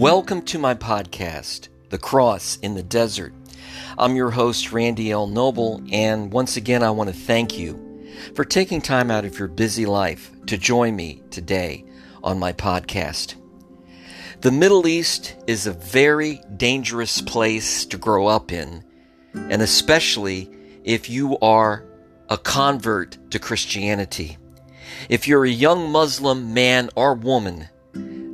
Welcome to my podcast, The Cross in the Desert. I'm your host, Randy L. Noble, and once again, I want to thank you for taking time out of your busy life to join me today on my podcast. The Middle East is a very dangerous place to grow up in, and especially if you are a convert to Christianity. If you're a young Muslim man or woman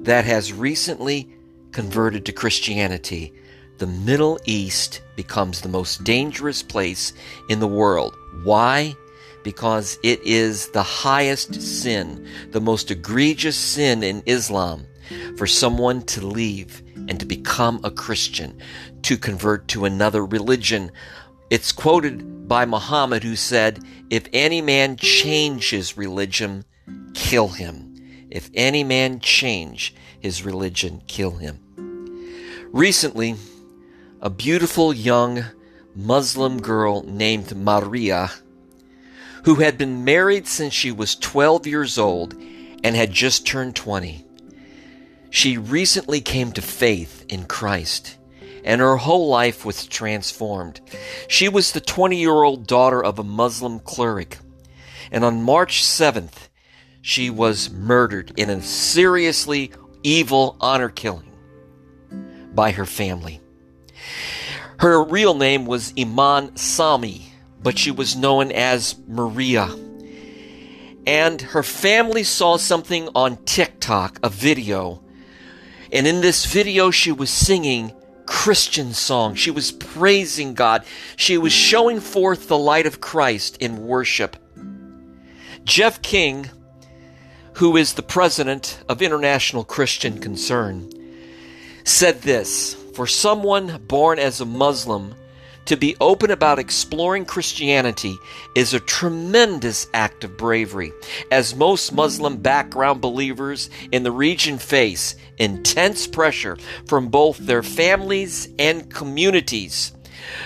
that has recently converted to Christianity, the Middle East becomes the most dangerous place in the world. Why? Because it is the highest sin, the most egregious sin in Islam for someone to leave and to become a Christian, to convert to another religion. It's quoted by Muhammad who said, If any man change his religion, kill him. If any man change his religion, kill him. Recently, a beautiful young Muslim girl named Maria, who had been married since she was 12 years old and had just turned 20, she recently came to faith in Christ and her whole life was transformed. She was the 20 year old daughter of a Muslim cleric, and on March 7th, she was murdered in a seriously evil honor killing by her family. Her real name was Iman Sami, but she was known as Maria. And her family saw something on TikTok, a video. And in this video, she was singing Christian songs. She was praising God. She was showing forth the light of Christ in worship. Jeff King, who is the president of International Christian Concern, said this For someone born as a Muslim to be open about exploring Christianity is a tremendous act of bravery, as most Muslim background believers in the region face intense pressure from both their families and communities.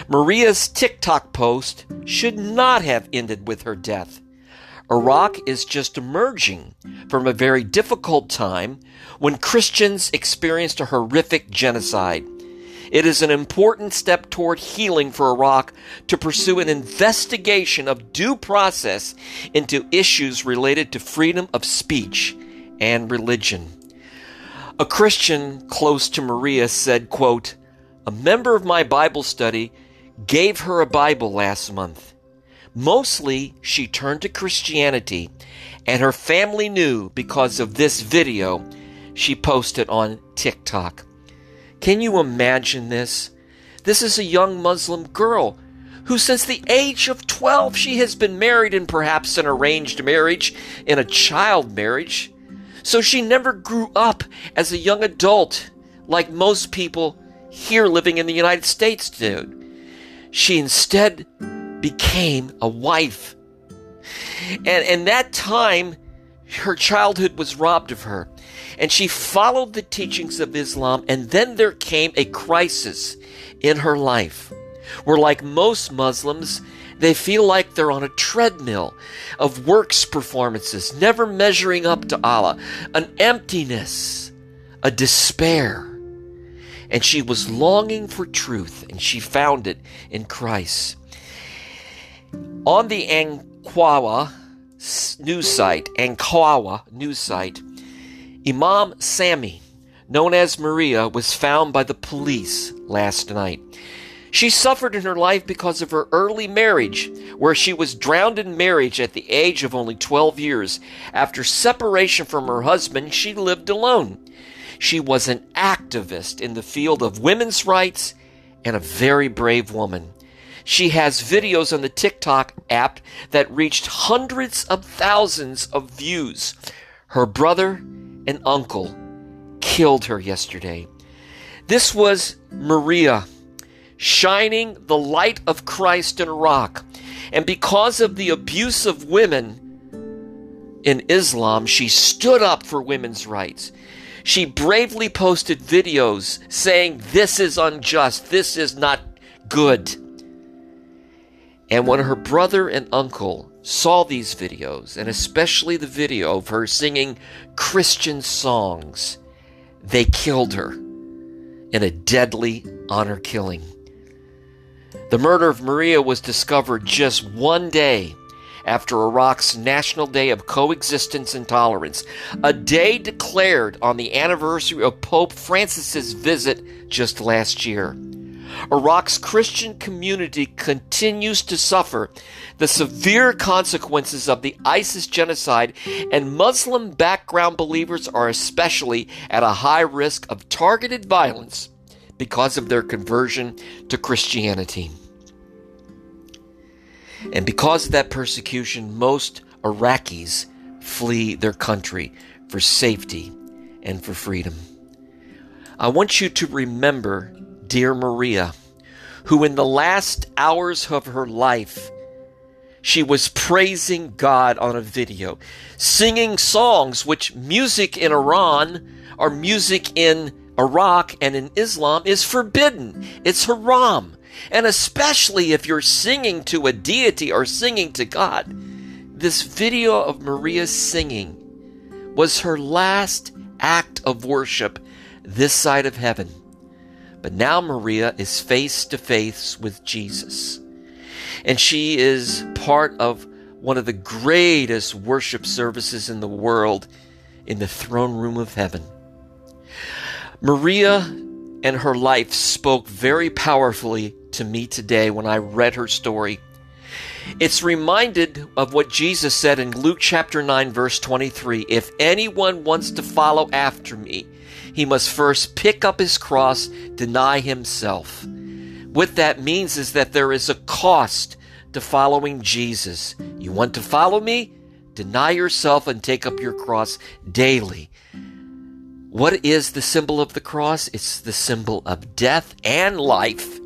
Maria's TikTok post should not have ended with her death. Iraq is just emerging from a very difficult time when Christians experienced a horrific genocide. It is an important step toward healing for Iraq to pursue an investigation of due process into issues related to freedom of speech and religion. A Christian close to Maria said, quote, A member of my Bible study gave her a Bible last month. Mostly, she turned to Christianity, and her family knew because of this video she posted on TikTok. Can you imagine this? This is a young Muslim girl who, since the age of 12, she has been married in perhaps an arranged marriage, in a child marriage. So she never grew up as a young adult like most people here living in the United States do. She instead became a wife. And in that time, her childhood was robbed of her. And she followed the teachings of Islam, and then there came a crisis in her life where, like most Muslims, they feel like they're on a treadmill of works performances, never measuring up to Allah, an emptiness, a despair. And she was longing for truth, and she found it in Christ. On the Ankawa news site, Ankawa news site, Iman Sami, known as Maria, was found by the police last night. She suffered in her life because of her early marriage, where she was drowned in marriage at the age of only 12 years. After separation from her husband, she lived alone. She was an activist in the field of women's rights and a very brave woman. She has videos on the TikTok app that reached hundreds of thousands of views. Her brother and uncle killed her yesterday. This was Maria shining the light of Christ in Iraq. And because of the abuse of women in Islam, she stood up for women's rights. She bravely posted videos saying, This is unjust, this is not good. And when her brother and uncle saw these videos, and especially the video of her singing Christian songs, they killed her. in a deadly honor killing. The murder of Maria was discovered just one day after Iraq's National Day of Coexistence and Tolerance, a day declared on the anniversary of Pope Francis's visit just last year. Iraq's Christian community continues to suffer the severe consequences of the ISIS genocide, and Muslim background believers are especially at a high risk of targeted violence because of their conversion to Christianity. And because of that persecution, most Iraqis flee their country for safety and for freedom. I want you to remember dear Maria, who in the last hours of her life, she was praising God on a video, singing songs which music in Iran or music in Iraq and in Islam is forbidden. It's haram. And especially if you're singing to a deity or singing to God. This video of Maria singing was her last act of worship this side of heaven. But now Maria is face to face with Jesus. And she is part of one of the greatest worship services in the world in the throne room of heaven. Maria and her life spoke very powerfully to me today when I read her story. It's reminded of what Jesus said in Luke chapter 9, verse 23 If anyone wants to follow after me, he must first pick up his cross, deny himself. What that means is that there is a cost to following Jesus. You want to follow me? Deny yourself and take up your cross daily. What is the symbol of the cross? It's the symbol of death and life.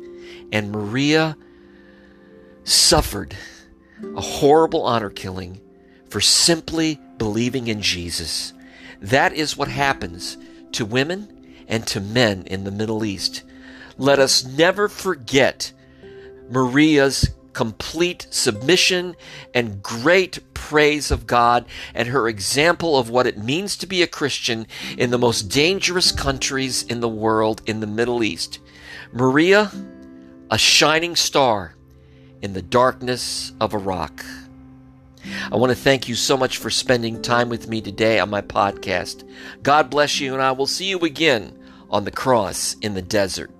And Maria suffered a horrible honor killing for simply believing in Jesus. That is what happens to women and to men in the Middle East. Let us never forget Maria's complete submission and great praise of God and her example of what it means to be a Christian in the most dangerous countries in the world in the Middle East. Maria, a shining star in the darkness of Iraq. I want to thank you so much for spending time with me today on my podcast. God bless you, and I will see you again on the cross in the desert.